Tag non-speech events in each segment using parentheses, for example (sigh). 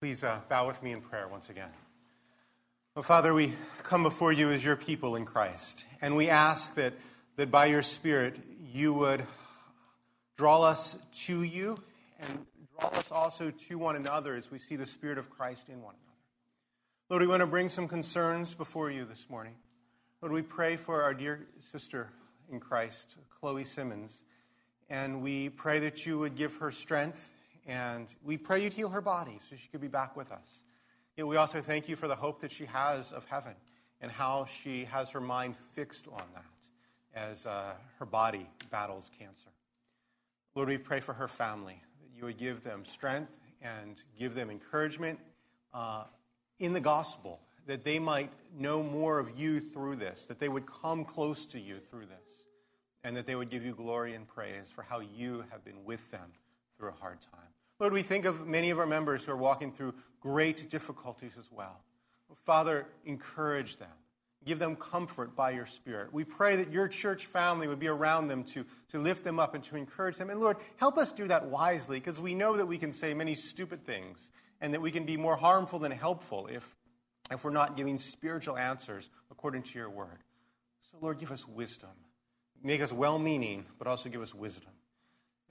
Please uh, bow with me in prayer once again. Oh, Father, we come before you as your people in Christ, and we ask that, that by your Spirit you would draw us to you and draw us also to one another as we see the Spirit of Christ in one another. Lord, we want to bring some concerns before you this morning. Lord, we pray for our dear sister in Christ, Chloe Simmons, and we pray that you would give her strength and we pray you'd heal her body so she could be back with us. We also thank you for the hope that she has of heaven and how she has her mind fixed on that as uh, her body battles cancer. Lord, we pray for her family, that you would give them strength and give them encouragement uh, in the gospel, that they might know more of you through this, that they would come close to you through this, and that they would give you glory and praise for how you have been with them through a hard time. Lord, we think of many of our members who are walking through great difficulties as well. Father, encourage them. Give them comfort by your Spirit. We pray that your church family would be around them to, to lift them up and to encourage them. And Lord, help us do that wisely because we know that we can say many stupid things and that we can be more harmful than helpful if, if we're not giving spiritual answers according to your word. So, Lord, give us wisdom. Make us well meaning, but also give us wisdom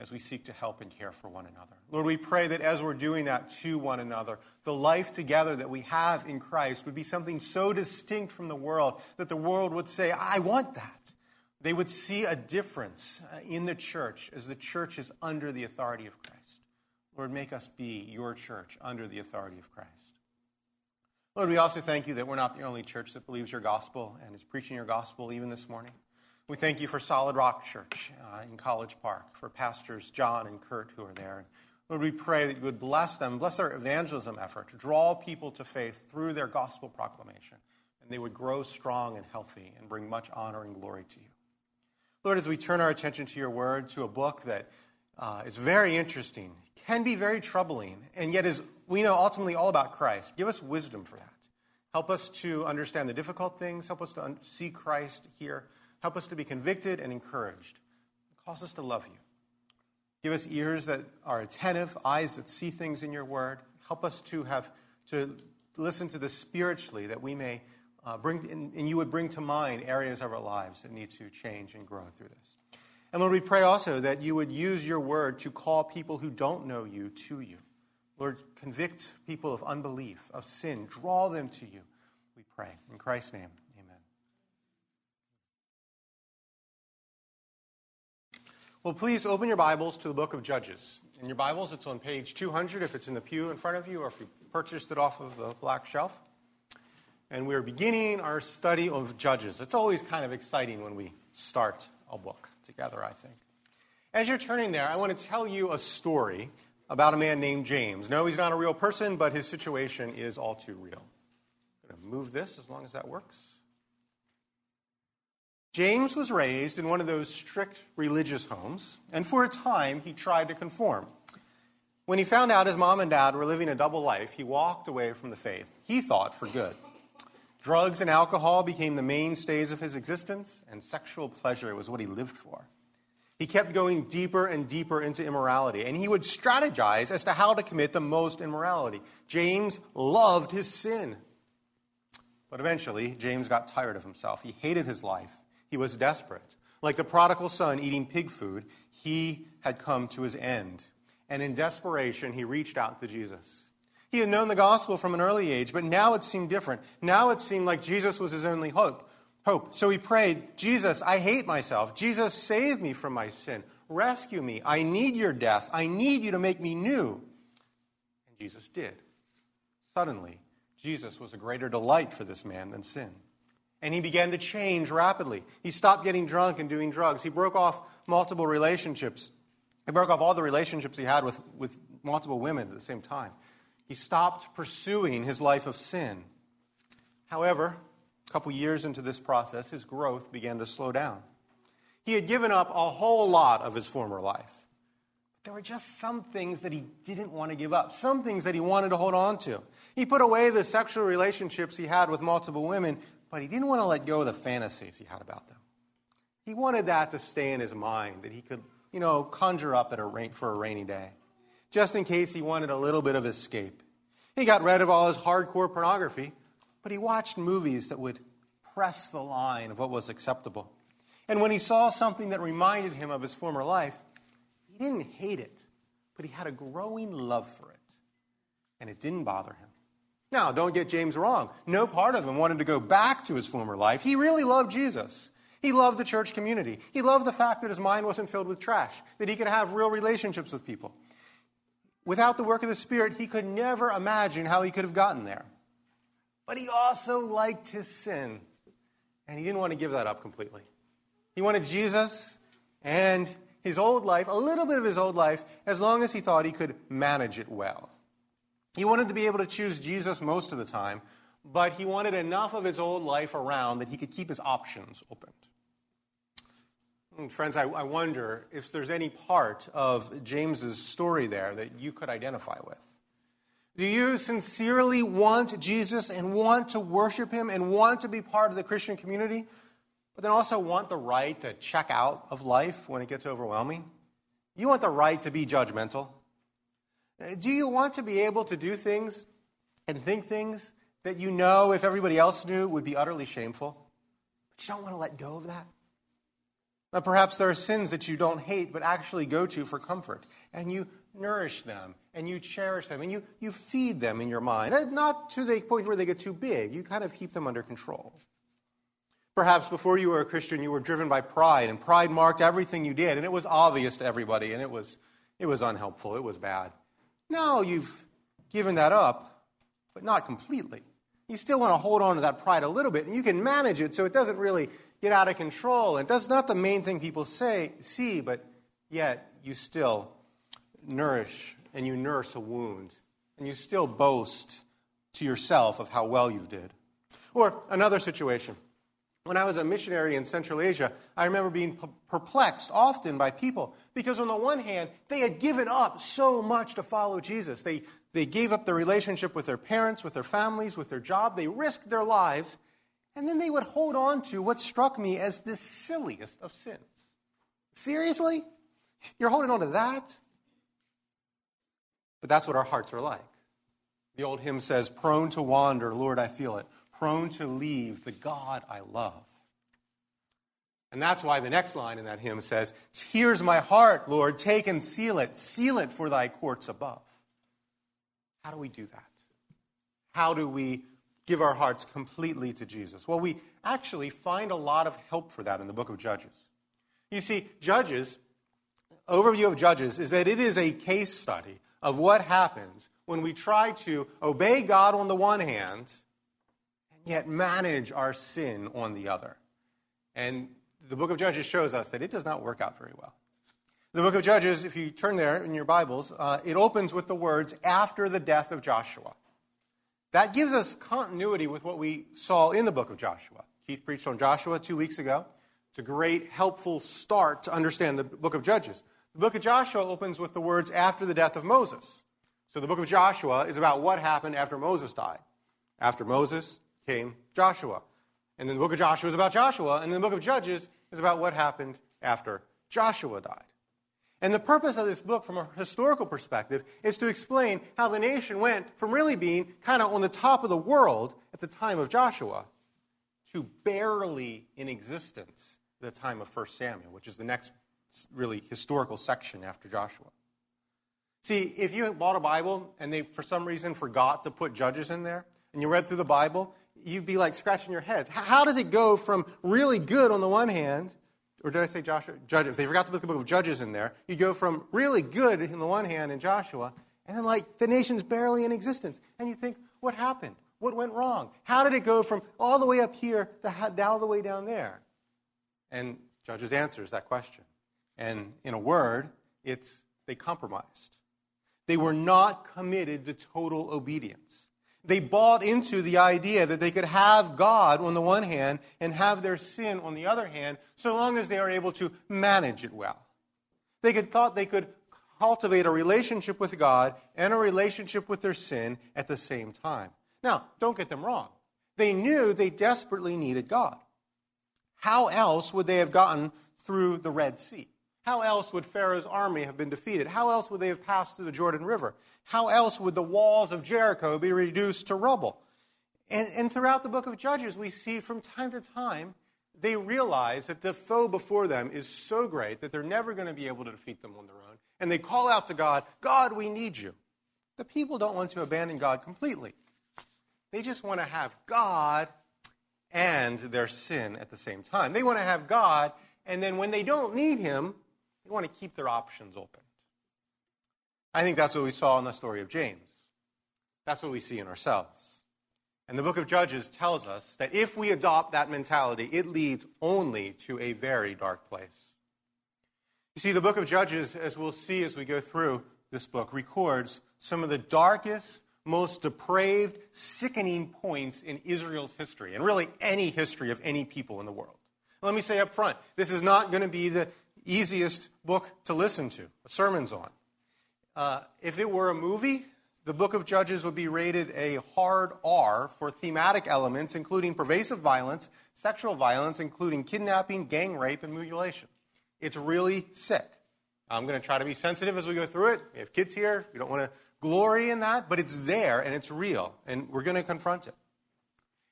as we seek to help and care for one another. Lord, we pray that as we're doing that to one another, the life together that we have in Christ would be something so distinct from the world that the world would say, I want that. They would see a difference uh, in the church as the church is under the authority of Christ. Lord, make us be your church under the authority of Christ. Lord, we also thank you that we're not the only church that believes your gospel and is preaching your gospel even this morning. We thank you for Solid Rock Church uh, in College Park, for pastors John and Kurt who are there. Lord, we pray that you would bless them, bless their evangelism effort to draw people to faith through their gospel proclamation, and they would grow strong and healthy and bring much honor and glory to you. Lord, as we turn our attention to your word, to a book that uh, is very interesting, can be very troubling, and yet is, we know, ultimately all about Christ, give us wisdom for that. Help us to understand the difficult things, help us to un- see Christ here Help us to be convicted and encouraged. Cause us to love you. Give us ears that are attentive, eyes that see things in your word. Help us to have to listen to this spiritually that we may uh, bring, and, and you would bring to mind areas of our lives that need to change and grow through this. And Lord, we pray also that you would use your word to call people who don't know you to you. Lord, convict people of unbelief, of sin, draw them to you. We pray. In Christ's name. Well, please open your Bibles to the book of Judges. In your Bibles, it's on page 200 if it's in the pew in front of you or if you purchased it off of the black shelf. And we're beginning our study of Judges. It's always kind of exciting when we start a book together, I think. As you're turning there, I want to tell you a story about a man named James. No, he's not a real person, but his situation is all too real. I'm going to move this as long as that works. James was raised in one of those strict religious homes, and for a time he tried to conform. When he found out his mom and dad were living a double life, he walked away from the faith, he thought for good. Drugs and alcohol became the mainstays of his existence, and sexual pleasure was what he lived for. He kept going deeper and deeper into immorality, and he would strategize as to how to commit the most immorality. James loved his sin. But eventually, James got tired of himself. He hated his life. He was desperate. Like the prodigal son eating pig food, he had come to his end. And in desperation, he reached out to Jesus. He had known the gospel from an early age, but now it seemed different. Now it seemed like Jesus was his only hope. Hope. So he prayed, Jesus, I hate myself. Jesus, save me from my sin. Rescue me. I need your death. I need you to make me new. And Jesus did. Suddenly, Jesus was a greater delight for this man than sin and he began to change rapidly. He stopped getting drunk and doing drugs. He broke off multiple relationships. He broke off all the relationships he had with, with multiple women at the same time. He stopped pursuing his life of sin. However, a couple years into this process, his growth began to slow down. He had given up a whole lot of his former life. But there were just some things that he didn't want to give up, some things that he wanted to hold on to. He put away the sexual relationships he had with multiple women, but he didn't want to let go of the fantasies he had about them. He wanted that to stay in his mind, that he could, you know, conjure up a rain, for a rainy day, just in case he wanted a little bit of escape. He got rid of all his hardcore pornography, but he watched movies that would press the line of what was acceptable. And when he saw something that reminded him of his former life, he didn't hate it, but he had a growing love for it. And it didn't bother him. Now, don't get James wrong. No part of him wanted to go back to his former life. He really loved Jesus. He loved the church community. He loved the fact that his mind wasn't filled with trash, that he could have real relationships with people. Without the work of the Spirit, he could never imagine how he could have gotten there. But he also liked his sin, and he didn't want to give that up completely. He wanted Jesus and his old life, a little bit of his old life, as long as he thought he could manage it well. He wanted to be able to choose Jesus most of the time, but he wanted enough of his old life around that he could keep his options opened. And hmm, friends, I, I wonder if there's any part of James's story there that you could identify with. Do you sincerely want Jesus and want to worship him and want to be part of the Christian community, but then also want the right to check out of life when it gets overwhelming? You want the right to be judgmental. Do you want to be able to do things and think things that you know, if everybody else knew, would be utterly shameful? But you don't want to let go of that? Now, perhaps there are sins that you don't hate, but actually go to for comfort, and you nourish them, and you cherish them, and you, you feed them in your mind. Not to the point where they get too big, you kind of keep them under control. Perhaps before you were a Christian, you were driven by pride, and pride marked everything you did, and it was obvious to everybody, and it was, it was unhelpful, it was bad. Now you've given that up, but not completely. You still want to hold on to that pride a little bit, and you can manage it so it doesn't really get out of control. And that's not the main thing people say, see, but yet you still nourish and you nurse a wound, and you still boast to yourself of how well you did. Or another situation. When I was a missionary in Central Asia, I remember being perplexed often by people because, on the one hand, they had given up so much to follow Jesus. They, they gave up their relationship with their parents, with their families, with their job. They risked their lives. And then they would hold on to what struck me as the silliest of sins. Seriously? You're holding on to that? But that's what our hearts are like. The old hymn says, Prone to wander, Lord, I feel it prone to leave the God I love. And that's why the next line in that hymn says, Here's my heart, Lord, take and seal it, seal it for thy courts above. How do we do that? How do we give our hearts completely to Jesus? Well, we actually find a lot of help for that in the book of Judges. You see, Judges, overview of Judges is that it is a case study of what happens when we try to obey God on the one hand and yet manage our sin on the other. And the book of Judges shows us that it does not work out very well. The book of Judges, if you turn there in your Bibles, uh, it opens with the words, after the death of Joshua. That gives us continuity with what we saw in the book of Joshua. Keith preached on Joshua two weeks ago. It's a great, helpful start to understand the book of Judges. The book of Joshua opens with the words, after the death of Moses. So the book of Joshua is about what happened after Moses died. After Moses, came Joshua. And then the book of Joshua is about Joshua, and then the book of Judges is about what happened after Joshua died. And the purpose of this book, from a historical perspective, is to explain how the nation went from really being kind of on the top of the world at the time of Joshua to barely in existence at the time of 1 Samuel, which is the next really historical section after Joshua. See, if you bought a Bible and they, for some reason, forgot to put Judges in there, and you read through the Bible, you'd be like scratching your heads. How does it go from really good on the one hand, or did I say Joshua? Judges. They forgot to put the book of Judges in there, you go from really good on the one hand in Joshua, and then like the nation's barely in existence. And you think, what happened? What went wrong? How did it go from all the way up here to all the way down there? And Judges answers that question. And in a word, it's they compromised. They were not committed to total obedience. They bought into the idea that they could have God on the one hand and have their sin on the other hand, so long as they are able to manage it well. They could, thought they could cultivate a relationship with God and a relationship with their sin at the same time. Now, don't get them wrong. They knew they desperately needed God. How else would they have gotten through the Red Sea? How else would Pharaoh's army have been defeated? How else would they have passed through the Jordan River? How else would the walls of Jericho be reduced to rubble? And, and throughout the book of Judges, we see from time to time they realize that the foe before them is so great that they're never going to be able to defeat them on their own. And they call out to God, God, we need you. The people don't want to abandon God completely. They just want to have God and their sin at the same time. They want to have God, and then when they don't need Him, they want to keep their options open. I think that's what we saw in the story of James. That's what we see in ourselves. And the book of Judges tells us that if we adopt that mentality, it leads only to a very dark place. You see, the book of Judges, as we'll see as we go through this book, records some of the darkest, most depraved, sickening points in Israel's history, and really any history of any people in the world. Let me say up front this is not going to be the easiest book to listen to, sermons on. Uh, if it were a movie, the book of Judges would be rated a hard R for thematic elements, including pervasive violence, sexual violence, including kidnapping, gang rape, and mutilation. It's really sick. I'm going to try to be sensitive as we go through it. We have kids here. We don't want to glory in that, but it's there and it's real, and we're going to confront it.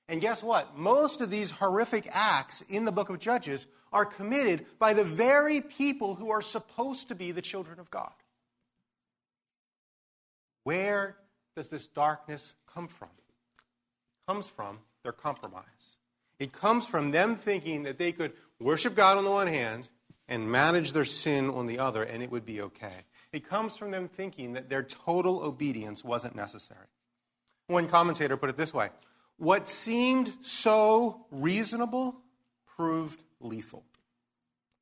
And guess what? Most of these horrific acts in the book of Judges are committed by the very people who are supposed to be the children of God. Where does this darkness come from? It comes from their compromise. It comes from them thinking that they could worship God on the one hand and manage their sin on the other, and it would be okay. It comes from them thinking that their total obedience wasn't necessary. One commentator put it this way What seemed so reasonable proved lethal.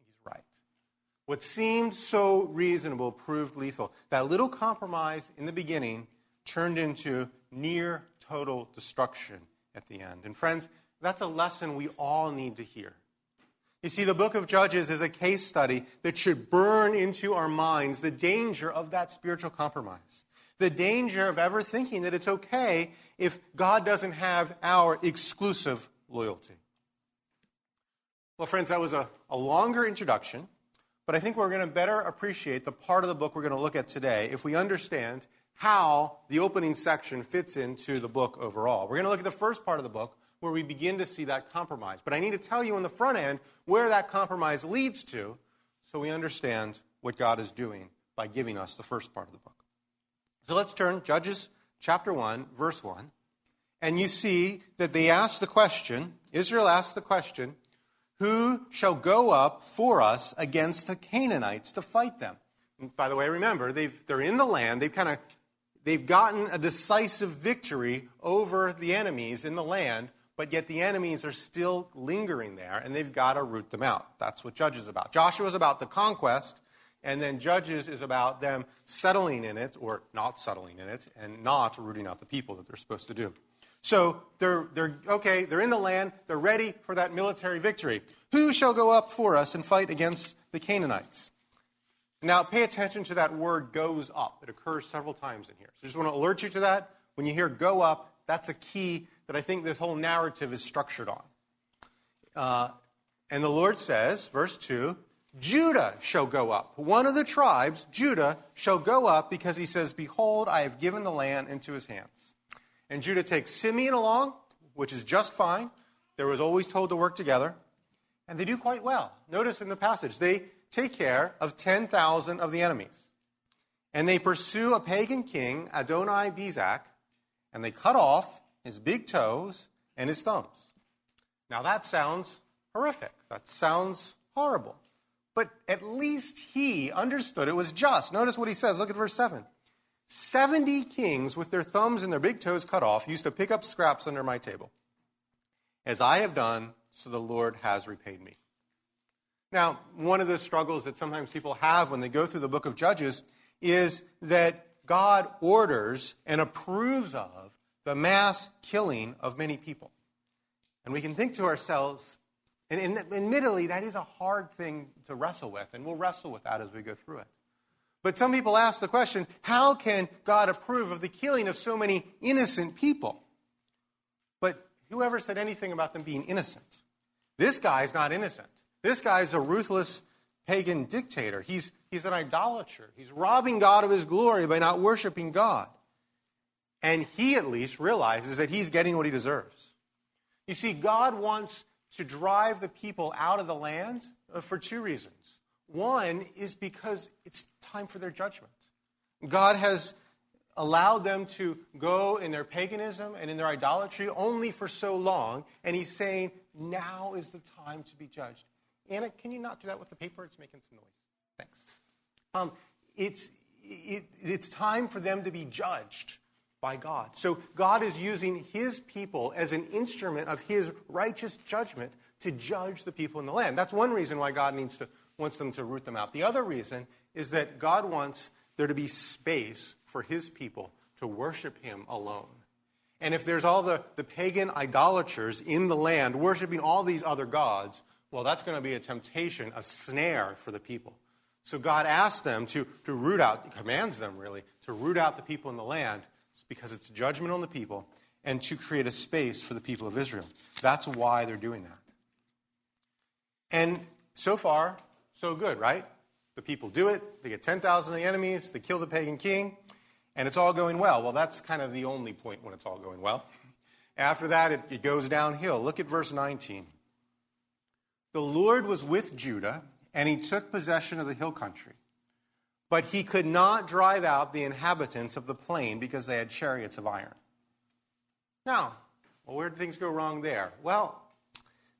He's right. What seemed so reasonable proved lethal. That little compromise in the beginning turned into near total destruction at the end. And friends, that's a lesson we all need to hear. You see, the book of Judges is a case study that should burn into our minds the danger of that spiritual compromise. The danger of ever thinking that it's okay if God doesn't have our exclusive loyalty. Well, friends, that was a, a longer introduction. But I think we're going to better appreciate the part of the book we're going to look at today if we understand how the opening section fits into the book overall. We're going to look at the first part of the book where we begin to see that compromise. But I need to tell you in the front end where that compromise leads to so we understand what God is doing by giving us the first part of the book. So let's turn Judges chapter 1 verse 1. And you see that they ask the question, Israel asks the question, who shall go up for us against the Canaanites to fight them? And by the way, remember, they've, they're in the land. They've kind of they've gotten a decisive victory over the enemies in the land, but yet the enemies are still lingering there, and they've got to root them out. That's what Judges is about. Joshua is about the conquest, and then Judges is about them settling in it or not settling in it and not rooting out the people that they're supposed to do. So they're, they're okay, they're in the land, they're ready for that military victory. Who shall go up for us and fight against the Canaanites? Now, pay attention to that word goes up. It occurs several times in here. So I just want to alert you to that. When you hear go up, that's a key that I think this whole narrative is structured on. Uh, and the Lord says, verse 2, Judah shall go up. One of the tribes, Judah, shall go up because he says, Behold, I have given the land into his hands. And Judah takes Simeon along, which is just fine. They was always told to work together. And they do quite well. Notice in the passage, they take care of 10,000 of the enemies. And they pursue a pagan king, Adoni-bezek, and they cut off his big toes and his thumbs. Now that sounds horrific. That sounds horrible. But at least he understood it was just. Notice what he says. Look at verse 7. 70 kings with their thumbs and their big toes cut off used to pick up scraps under my table. As I have done, so the Lord has repaid me. Now, one of the struggles that sometimes people have when they go through the book of Judges is that God orders and approves of the mass killing of many people. And we can think to ourselves, and admittedly, that is a hard thing to wrestle with, and we'll wrestle with that as we go through it. But some people ask the question how can God approve of the killing of so many innocent people? But whoever said anything about them being innocent? This guy is not innocent. This guy is a ruthless pagan dictator. He's, he's an idolater. He's robbing God of his glory by not worshiping God. And he at least realizes that he's getting what he deserves. You see, God wants to drive the people out of the land uh, for two reasons. One is because it's time for their judgment. God has allowed them to go in their paganism and in their idolatry only for so long, and He's saying, now is the time to be judged. Anna, can you not do that with the paper? It's making some noise. Thanks. Um, it's, it, it's time for them to be judged by God. So God is using his people as an instrument of his righteous judgment to judge the people in the land. That's one reason why God needs to, wants them to root them out. The other reason is that God wants there to be space for his people to worship him alone. And if there's all the, the pagan idolaters in the land worshiping all these other gods, well, that's going to be a temptation, a snare for the people. So God asks them to, to root out, commands them really, to root out the people in the land because it's judgment on the people and to create a space for the people of Israel. That's why they're doing that. And so far, so good, right? The people do it, they get 10,000 of the enemies, they kill the pagan king, and it's all going well. Well, that's kind of the only point when it's all going well. After that, it, it goes downhill. Look at verse 19. The Lord was with Judah, and he took possession of the hill country. But he could not drive out the inhabitants of the plain because they had chariots of iron. Now, well, where did things go wrong there? Well,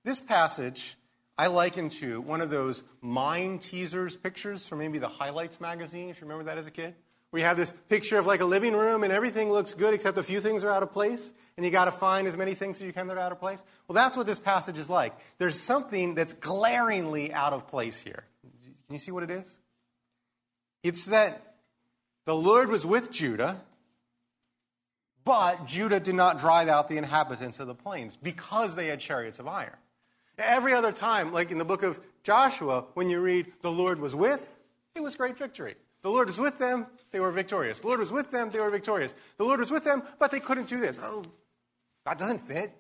this passage I liken to one of those mind teasers pictures from maybe the Highlights magazine, if you remember that as a kid. We have this picture of like a living room and everything looks good except a few things are out of place, and you got to find as many things as you can that are out of place. Well, that's what this passage is like. There's something that's glaringly out of place here. Can you see what it is? It's that the Lord was with Judah, but Judah did not drive out the inhabitants of the plains because they had chariots of iron. Every other time, like in the book of Joshua, when you read, the Lord was with, it was great victory. The Lord was with them, they were victorious. The Lord was with them, they were victorious. The Lord was with them, but they couldn't do this. Oh, that doesn't fit.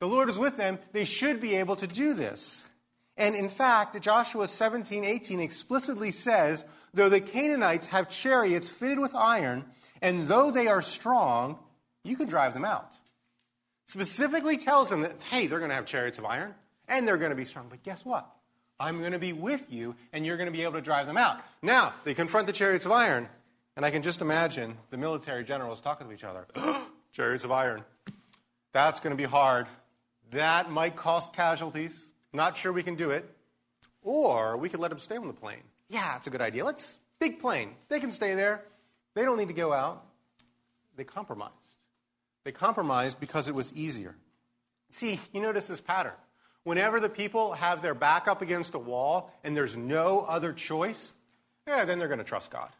The Lord was with them, they should be able to do this. And in fact, Joshua 17, 18 explicitly says, though the Canaanites have chariots fitted with iron, and though they are strong, you can drive them out. Specifically tells them that, hey, they're going to have chariots of iron, and they're going to be strong. But guess what? I'm going to be with you, and you're going to be able to drive them out. Now, they confront the chariots of iron, and I can just imagine the military generals talking to each other. (gasps) chariots of iron. That's going to be hard. That might cost casualties. Not sure we can do it. Or we could let them stay on the plain. Yeah, it's a good idea. Let's, big plain. They can stay there. They don't need to go out. They compromised. They compromised because it was easier. See, you notice this pattern. Whenever the people have their back up against a wall and there's no other choice, yeah, then they're going to trust God.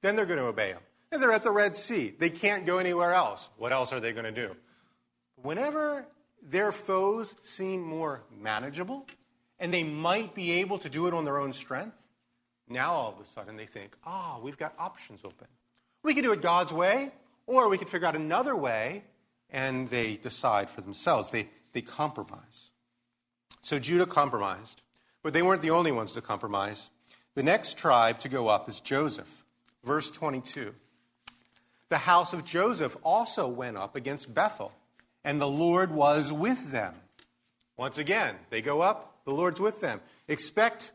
Then they're going to obey Him. And they're at the Red Sea. They can't go anywhere else. What else are they going to do? Whenever their foes seem more manageable and they might be able to do it on their own strength, now all of a sudden they think, ah, oh, we've got options open. We can do it God's way, or we could figure out another way, and they decide for themselves. They, they compromise. So Judah compromised, but they weren't the only ones to compromise. The next tribe to go up is Joseph. Verse 22. The house of Joseph also went up against Bethel and the Lord was with them. Once again, they go up, the Lord's with them. Expect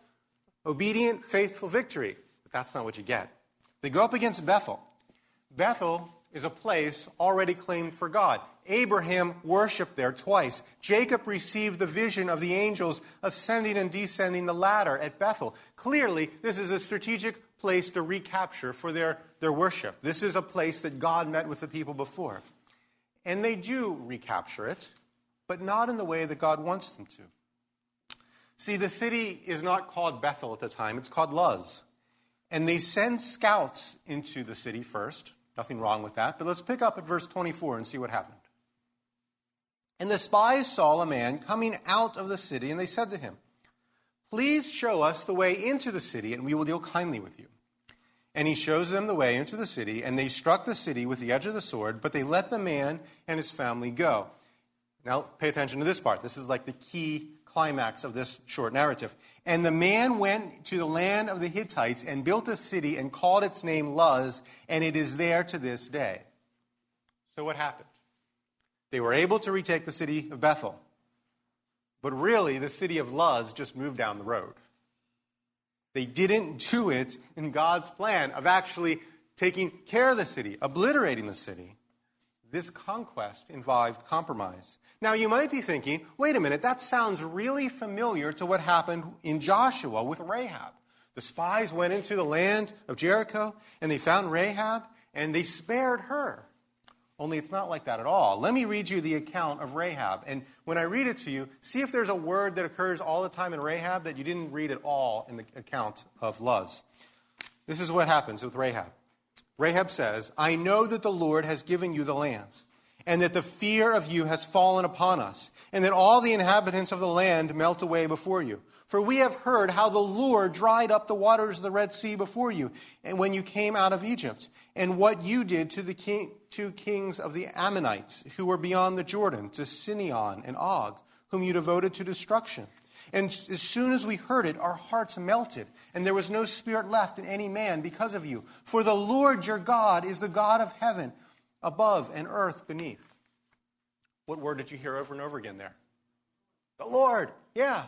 obedient, faithful victory. But that's not what you get. They go up against Bethel. Bethel is a place already claimed for God. Abraham worshiped there twice. Jacob received the vision of the angels ascending and descending the ladder at Bethel. Clearly, this is a strategic place to recapture for their, their worship. This is a place that God met with the people before. And they do recapture it, but not in the way that God wants them to. See, the city is not called Bethel at the time, it's called Luz. And they send scouts into the city first. Nothing wrong with that. But let's pick up at verse 24 and see what happened. And the spies saw a man coming out of the city, and they said to him, Please show us the way into the city, and we will deal kindly with you. And he shows them the way into the city, and they struck the city with the edge of the sword, but they let the man and his family go. Now, pay attention to this part. This is like the key climax of this short narrative. And the man went to the land of the Hittites and built a city and called its name Luz, and it is there to this day. So, what happened? They were able to retake the city of Bethel. But really, the city of Luz just moved down the road. They didn't do it in God's plan of actually taking care of the city, obliterating the city. This conquest involved compromise. Now, you might be thinking, wait a minute, that sounds really familiar to what happened in Joshua with Rahab. The spies went into the land of Jericho and they found Rahab and they spared her. Only it's not like that at all. Let me read you the account of Rahab. And when I read it to you, see if there's a word that occurs all the time in Rahab that you didn't read at all in the account of Luz. This is what happens with Rahab. Rahab says, I know that the Lord has given you the land, and that the fear of you has fallen upon us, and that all the inhabitants of the land melt away before you. For we have heard how the Lord dried up the waters of the Red Sea before you, and when you came out of Egypt, and what you did to the king, two kings of the Ammonites who were beyond the Jordan, to Sihon and Og, whom you devoted to destruction. And as soon as we heard it, our hearts melted, and there was no spirit left in any man because of you. For the Lord your God is the God of heaven above and earth beneath. What word did you hear over and over again there? The Lord. Yeah.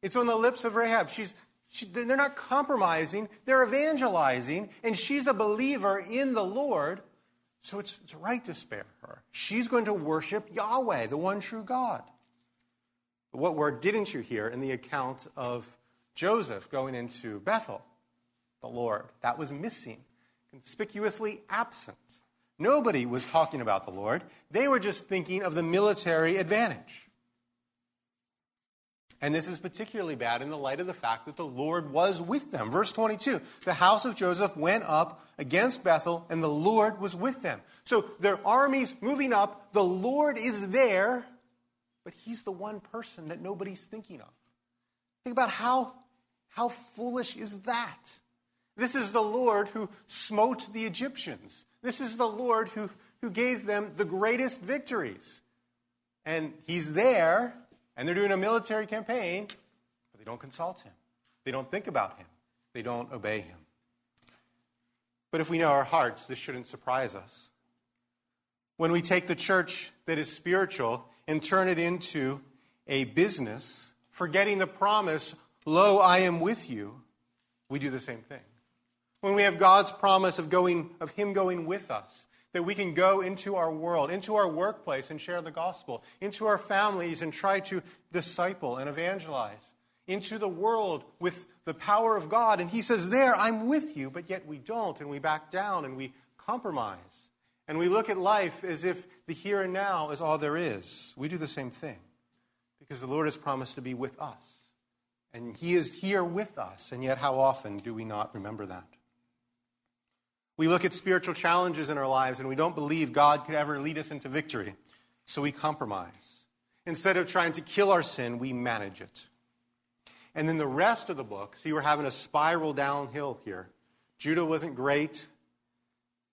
It's on the lips of Rahab. She's, she, they're not compromising, they're evangelizing, and she's a believer in the Lord. So it's, it's right to spare her. She's going to worship Yahweh, the one true God. But what word didn't you hear in the account of Joseph going into Bethel? The Lord. That was missing, conspicuously absent. Nobody was talking about the Lord. They were just thinking of the military advantage. And this is particularly bad in the light of the fact that the Lord was with them. Verse 22 The house of Joseph went up against Bethel, and the Lord was with them. So their armies moving up, the Lord is there, but he's the one person that nobody's thinking of. Think about how, how foolish is that? This is the Lord who smote the Egyptians. This is the Lord who, who gave them the greatest victories. And he's there, and they're doing a military campaign, but they don't consult him. They don't think about him. They don't obey him. But if we know our hearts, this shouldn't surprise us. When we take the church that is spiritual and turn it into a business, forgetting the promise, Lo, I am with you, we do the same thing. When we have God's promise of, going, of Him going with us, that we can go into our world, into our workplace and share the gospel, into our families and try to disciple and evangelize, into the world with the power of God. And He says, There, I'm with you, but yet we don't, and we back down and we compromise. And we look at life as if the here and now is all there is. We do the same thing because the Lord has promised to be with us. And He is here with us, and yet how often do we not remember that? We look at spiritual challenges in our lives and we don't believe God could ever lead us into victory, so we compromise. Instead of trying to kill our sin, we manage it. And then the rest of the book, see, we're having a spiral downhill here. Judah wasn't great.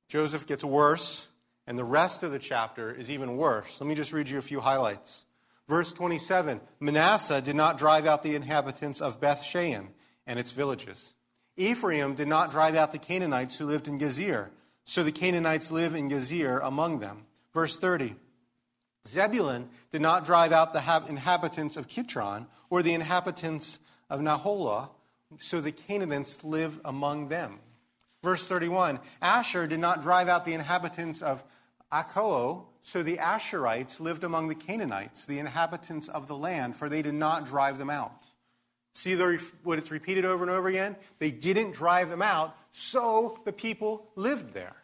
Joseph gets worse, and the rest of the chapter is even worse. Let me just read you a few highlights. Verse 27 Manasseh did not drive out the inhabitants of Beth Shean and its villages. Ephraim did not drive out the Canaanites who lived in Gezer, so the Canaanites live in Gezer among them. Verse 30 Zebulun did not drive out the inhabitants of Kitron or the inhabitants of Nahalol, so the Canaanites live among them. Verse 31 Asher did not drive out the inhabitants of Akko, so the Asherites lived among the Canaanites, the inhabitants of the land, for they did not drive them out. See what it's repeated over and over again? They didn't drive them out, so the people lived there.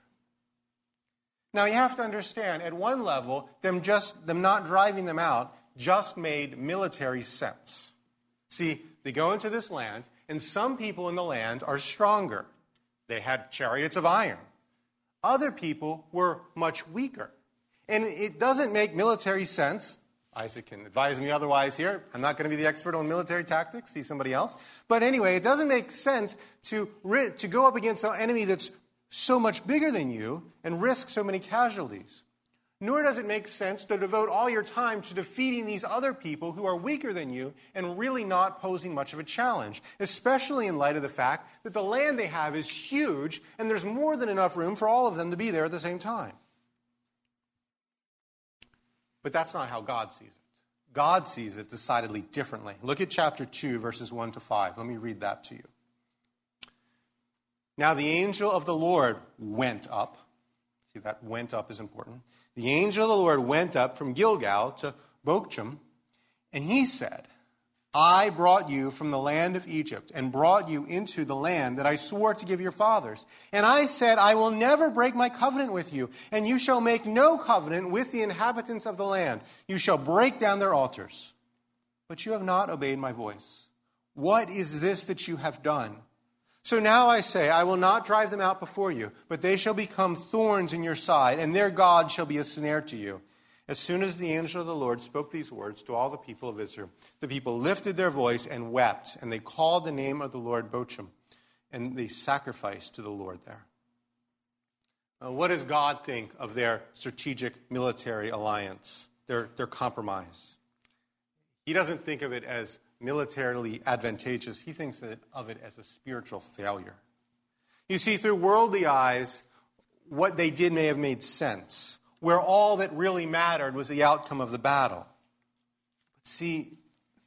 Now you have to understand, at one level, them just them not driving them out just made military sense. See, they go into this land, and some people in the land are stronger. They had chariots of iron. Other people were much weaker. And it doesn't make military sense. Isaac can advise me otherwise here. I'm not going to be the expert on military tactics. See somebody else. But anyway, it doesn't make sense to, to go up against an enemy that's so much bigger than you and risk so many casualties. Nor does it make sense to devote all your time to defeating these other people who are weaker than you and really not posing much of a challenge, especially in light of the fact that the land they have is huge and there's more than enough room for all of them to be there at the same time. But that's not how God sees it. God sees it decidedly differently. Look at chapter 2, verses 1 to 5. Let me read that to you. Now the angel of the Lord went up. See, that went up is important the angel of the Lord went up from Gilgal to Bochim, and he said, I brought you from the land of Egypt and brought you into the land that I swore to give your fathers. And I said, I will never break my covenant with you, and you shall make no covenant with the inhabitants of the land. You shall break down their altars. But you have not obeyed my voice. What is this that you have done? So now I say, I will not drive them out before you, but they shall become thorns in your side, and their God shall be a snare to you. As soon as the angel of the Lord spoke these words to all the people of Israel, the people lifted their voice and wept, and they called the name of the Lord Bochim, and they sacrificed to the Lord there. Now, what does God think of their strategic military alliance, their, their compromise? He doesn't think of it as militarily advantageous, he thinks of it as a spiritual failure. You see, through worldly eyes, what they did may have made sense, where all that really mattered was the outcome of the battle. But see,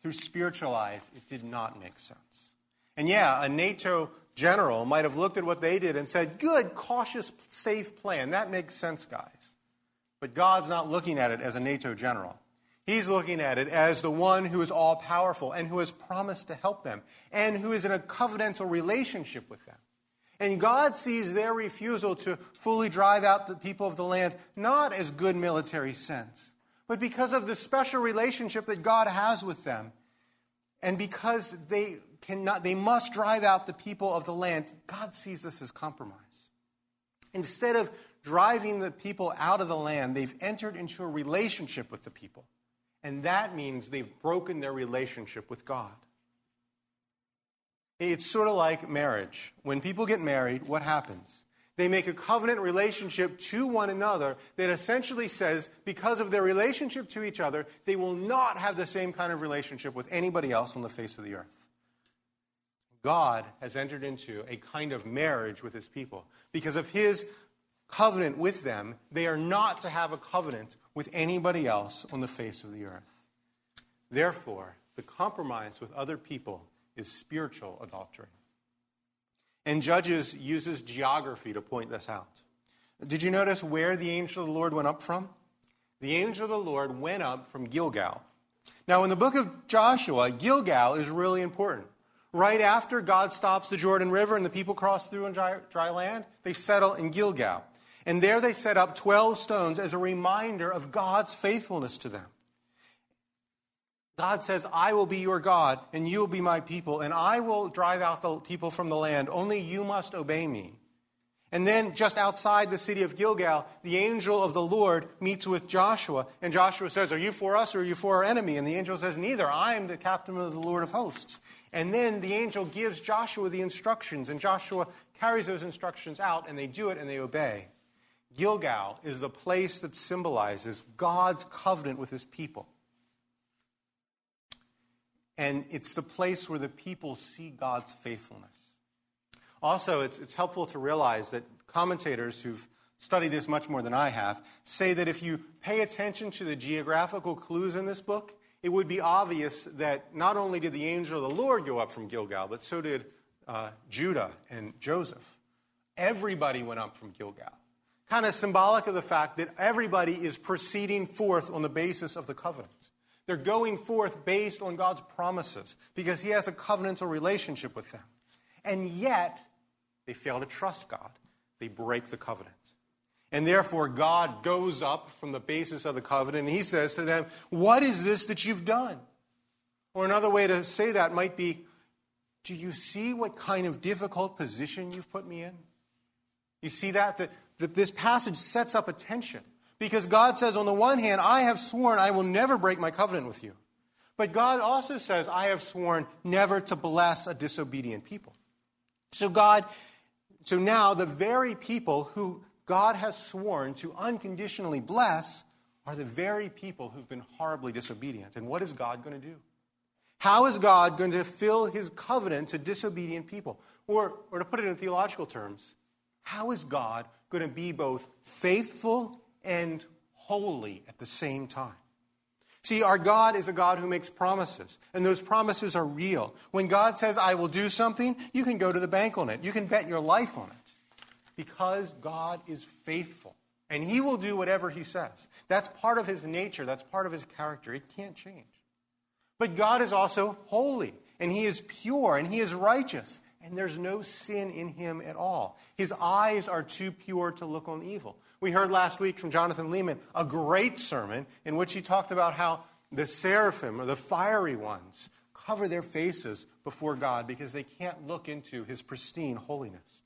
through spiritual eyes, it did not make sense. And yeah, a NATO general might have looked at what they did and said, Good, cautious, safe plan. That makes sense, guys. But God's not looking at it as a NATO general. He's looking at it as the one who is all powerful and who has promised to help them and who is in a covenantal relationship with them. And God sees their refusal to fully drive out the people of the land not as good military sense, but because of the special relationship that God has with them. And because they cannot they must drive out the people of the land, God sees this as compromise. Instead of driving the people out of the land, they've entered into a relationship with the people. And that means they've broken their relationship with God. It's sort of like marriage. When people get married, what happens? They make a covenant relationship to one another that essentially says, because of their relationship to each other, they will not have the same kind of relationship with anybody else on the face of the earth. God has entered into a kind of marriage with his people. Because of his covenant with them, they are not to have a covenant with anybody else on the face of the earth. Therefore, the compromise with other people is spiritual adultery. And Judges uses geography to point this out. Did you notice where the angel of the Lord went up from? The angel of the Lord went up from Gilgal. Now, in the book of Joshua, Gilgal is really important. Right after God stops the Jordan River and the people cross through in dry, dry land, they settle in Gilgal. And there they set up 12 stones as a reminder of God's faithfulness to them. God says, I will be your God, and you will be my people, and I will drive out the people from the land. Only you must obey me. And then, just outside the city of Gilgal, the angel of the Lord meets with Joshua, and Joshua says, Are you for us or are you for our enemy? And the angel says, Neither. I am the captain of the Lord of hosts. And then the angel gives Joshua the instructions, and Joshua carries those instructions out, and they do it and they obey. Gilgal is the place that symbolizes God's covenant with his people. And it's the place where the people see God's faithfulness. Also, it's, it's helpful to realize that commentators who've studied this much more than I have say that if you pay attention to the geographical clues in this book, it would be obvious that not only did the angel of the Lord go up from Gilgal, but so did uh, Judah and Joseph. Everybody went up from Gilgal kind of symbolic of the fact that everybody is proceeding forth on the basis of the covenant. They're going forth based on God's promises because He has a covenantal relationship with them. And yet, they fail to trust God. They break the covenant. And therefore, God goes up from the basis of the covenant and He says to them, What is this that you've done? Or another way to say that might be, Do you see what kind of difficult position you've put me in? You see that? That that this passage sets up a tension. Because God says, on the one hand, I have sworn I will never break my covenant with you. But God also says, I have sworn never to bless a disobedient people. So God, so now the very people who God has sworn to unconditionally bless are the very people who've been horribly disobedient. And what is God going to do? How is God going to fill his covenant to disobedient people? Or, or to put it in theological terms, how is God going to be both faithful and holy at the same time? See, our God is a God who makes promises, and those promises are real. When God says, I will do something, you can go to the bank on it. You can bet your life on it. Because God is faithful, and He will do whatever He says. That's part of His nature, that's part of His character. It can't change. But God is also holy, and He is pure, and He is righteous, and there's no sin in Him at all. His eyes are too pure to look on evil. We heard last week from Jonathan Lehman a great sermon in which he talked about how the seraphim, or the fiery ones, cover their faces before God because they can't look into His pristine holiness.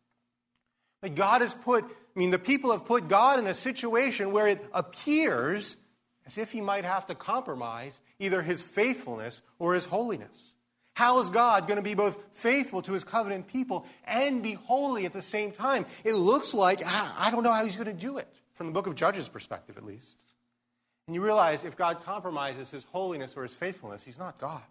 But God has put, I mean, the people have put God in a situation where it appears as if he might have to compromise either his faithfulness or his holiness. How is God going to be both faithful to his covenant people and be holy at the same time? It looks like, I don't know how he's going to do it, from the book of Judges' perspective at least. And you realize if God compromises his holiness or his faithfulness, he's not God.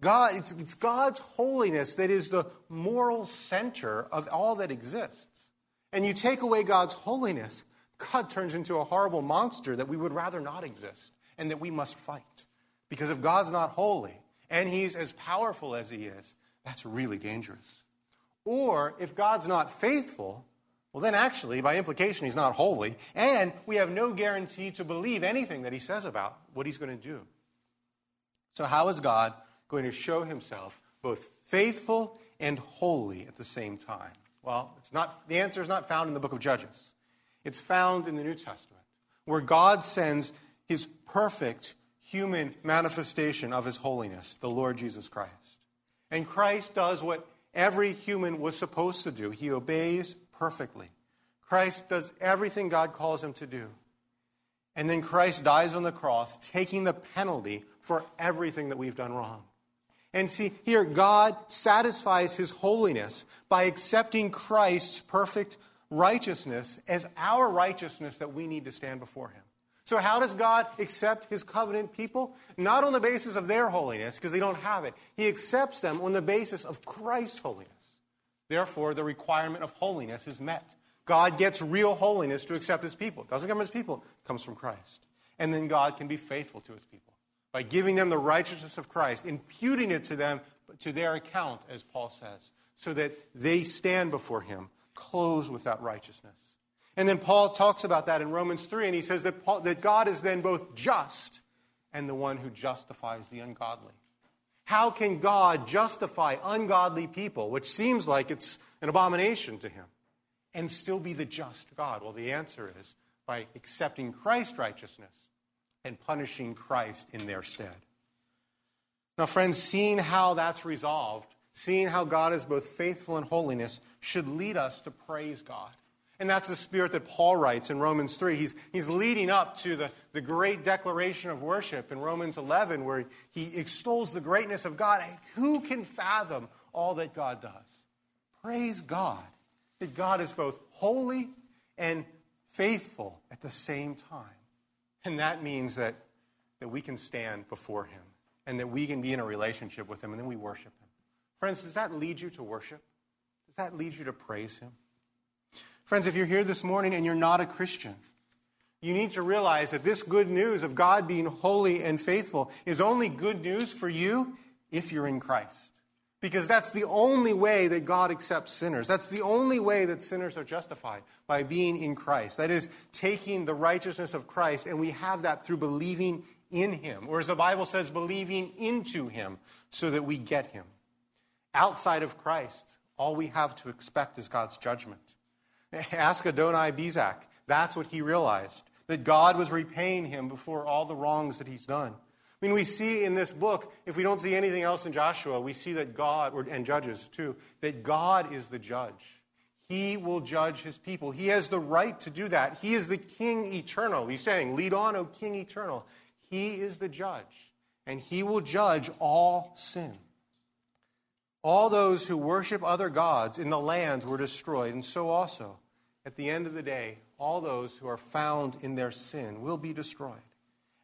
God it's, it's God's holiness that is the moral center of all that exists. And you take away God's holiness, God turns into a horrible monster that we would rather not exist and that we must fight. Because if God's not holy and he's as powerful as he is, that's really dangerous. Or if God's not faithful, well, then actually, by implication, he's not holy, and we have no guarantee to believe anything that he says about what he's going to do. So, how is God going to show himself both faithful and holy at the same time? Well, it's not, the answer is not found in the book of Judges. It's found in the New Testament, where God sends his perfect human manifestation of his holiness, the Lord Jesus Christ. And Christ does what every human was supposed to do he obeys perfectly. Christ does everything God calls him to do. And then Christ dies on the cross, taking the penalty for everything that we've done wrong. And see, here, God satisfies his holiness by accepting Christ's perfect righteousness as our righteousness that we need to stand before Him. So, how does God accept His covenant people? Not on the basis of their holiness, because they don't have it. He accepts them on the basis of Christ's holiness. Therefore, the requirement of holiness is met. God gets real holiness to accept His people. It doesn't come from His people, it comes from Christ. And then God can be faithful to His people by giving them the righteousness of Christ, imputing it to them, to their account, as Paul says, so that they stand before Him clothed with that righteousness. And then Paul talks about that in Romans 3, and he says that, Paul, that God is then both just and the one who justifies the ungodly. How can God justify ungodly people, which seems like it's an abomination to him, and still be the just God? Well, the answer is by accepting Christ's righteousness and punishing Christ in their stead. Now, friends, seeing how that's resolved, seeing how God is both faithful and holiness, should lead us to praise God. And that's the spirit that Paul writes in Romans 3. He's, he's leading up to the, the great declaration of worship in Romans 11, where he extols the greatness of God. Who can fathom all that God does? Praise God that God is both holy and faithful at the same time. And that means that, that we can stand before Him and that we can be in a relationship with Him and then we worship Him. Friends, does that lead you to worship? Does that lead you to praise Him? Friends, if you're here this morning and you're not a Christian, you need to realize that this good news of God being holy and faithful is only good news for you if you're in Christ. Because that's the only way that God accepts sinners. That's the only way that sinners are justified, by being in Christ. That is, taking the righteousness of Christ, and we have that through believing in Him. Or as the Bible says, believing into Him, so that we get Him. Outside of Christ, all we have to expect is God's judgment. (laughs) Ask Adoni-bezek. That's what he realized, that God was repaying him before all the wrongs that he's done. I mean, we see in this book, if we don't see anything else in Joshua, we see that God, and Judges too, that God is the judge. He will judge his people. He has the right to do that. He is the king eternal. He's saying, Lead on, O king eternal. He is the judge, and he will judge all sin. All those who worship other gods in the lands were destroyed, and so also at the end of the day, all those who are found in their sin will be destroyed.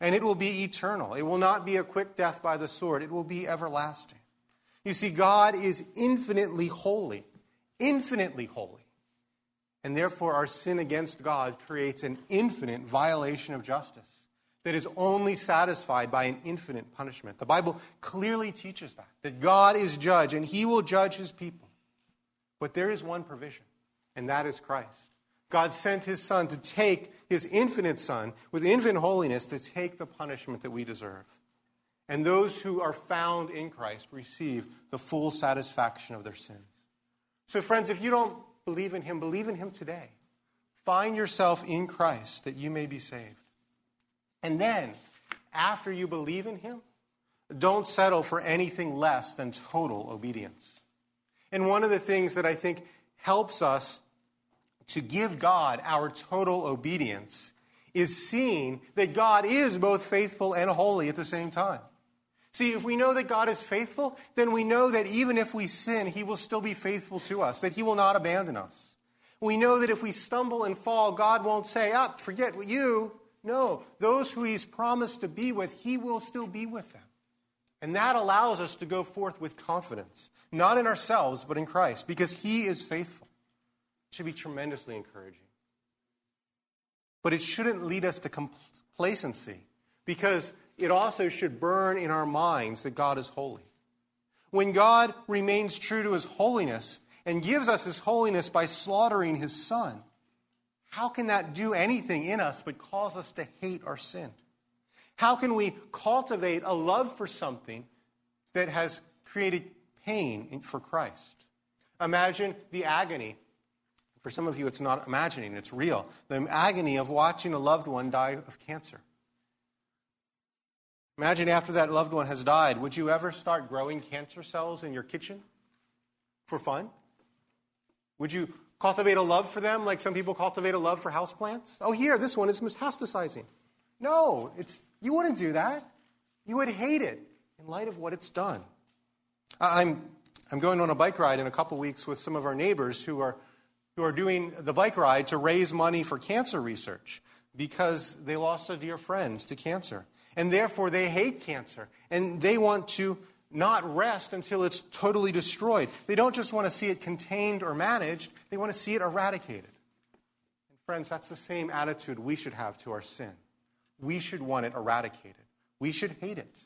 And it will be eternal. It will not be a quick death by the sword, it will be everlasting. You see, God is infinitely holy, infinitely holy. And therefore, our sin against God creates an infinite violation of justice that is only satisfied by an infinite punishment. The Bible clearly teaches that, that God is judge and he will judge his people. But there is one provision, and that is Christ. God sent his Son to take his infinite Son with infinite holiness to take the punishment that we deserve. And those who are found in Christ receive the full satisfaction of their sins. So, friends, if you don't believe in him, believe in him today. Find yourself in Christ that you may be saved. And then, after you believe in him, don't settle for anything less than total obedience. And one of the things that I think helps us to give God our total obedience is seeing that God is both faithful and holy at the same time. See, if we know that God is faithful, then we know that even if we sin, He will still be faithful to us, that He will not abandon us. We know that if we stumble and fall, God won't say, Up, oh, forget you. No, those who He's promised to be with, He will still be with them. And that allows us to go forth with confidence, not in ourselves, but in Christ, because He is faithful It should be tremendously encouraging. But it shouldn't lead us to complacency because it also should burn in our minds that God is holy. When God remains true to his holiness and gives us his holiness by slaughtering his son, how can that do anything in us but cause us to hate our sin? How can we cultivate a love for something that has created pain for Christ? Imagine the agony for some of you, it's not imagining, it's real. The agony of watching a loved one die of cancer. Imagine after that loved one has died, would you ever start growing cancer cells in your kitchen for fun? Would you cultivate a love for them like some people cultivate a love for houseplants? Oh, here, this one is metastasizing. No, it's, you wouldn't do that. You would hate it in light of what it's done. I'm, I'm going on a bike ride in a couple weeks with some of our neighbors who are who are doing the bike ride to raise money for cancer research because they lost a dear friend to cancer. And therefore, they hate cancer. And they want to not rest until it's totally destroyed. They don't just want to see it contained or managed, they want to see it eradicated. And friends, that's the same attitude we should have to our sin. We should want it eradicated, we should hate it.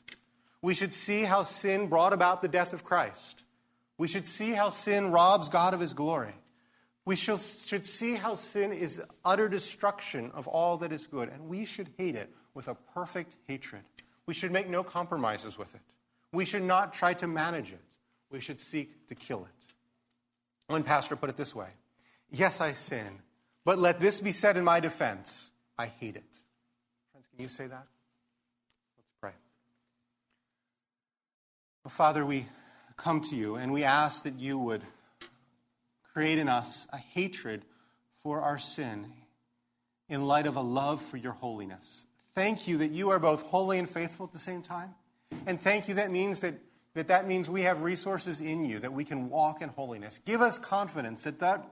We should see how sin brought about the death of Christ. We should see how sin robs God of his glory. We should, should see how sin is utter destruction of all that is good, and we should hate it with a perfect hatred. We should make no compromises with it. We should not try to manage it. We should seek to kill it. One pastor put it this way Yes, I sin, but let this be said in my defense I hate it. Friends, can you say that? Let's pray. Well, Father, we come to you and we ask that you would create in us a hatred for our sin in light of a love for your holiness. Thank you that you are both holy and faithful at the same time. And thank you that means that that, that means we have resources in you that we can walk in holiness. Give us confidence that that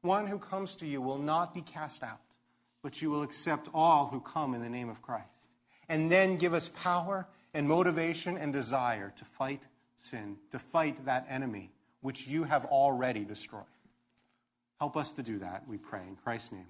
one who comes to you will not be cast out, but you will accept all who come in the name of Christ. And then give us power and motivation and desire to fight sin, to fight that enemy which you have already destroyed. Help us to do that, we pray. In Christ's name.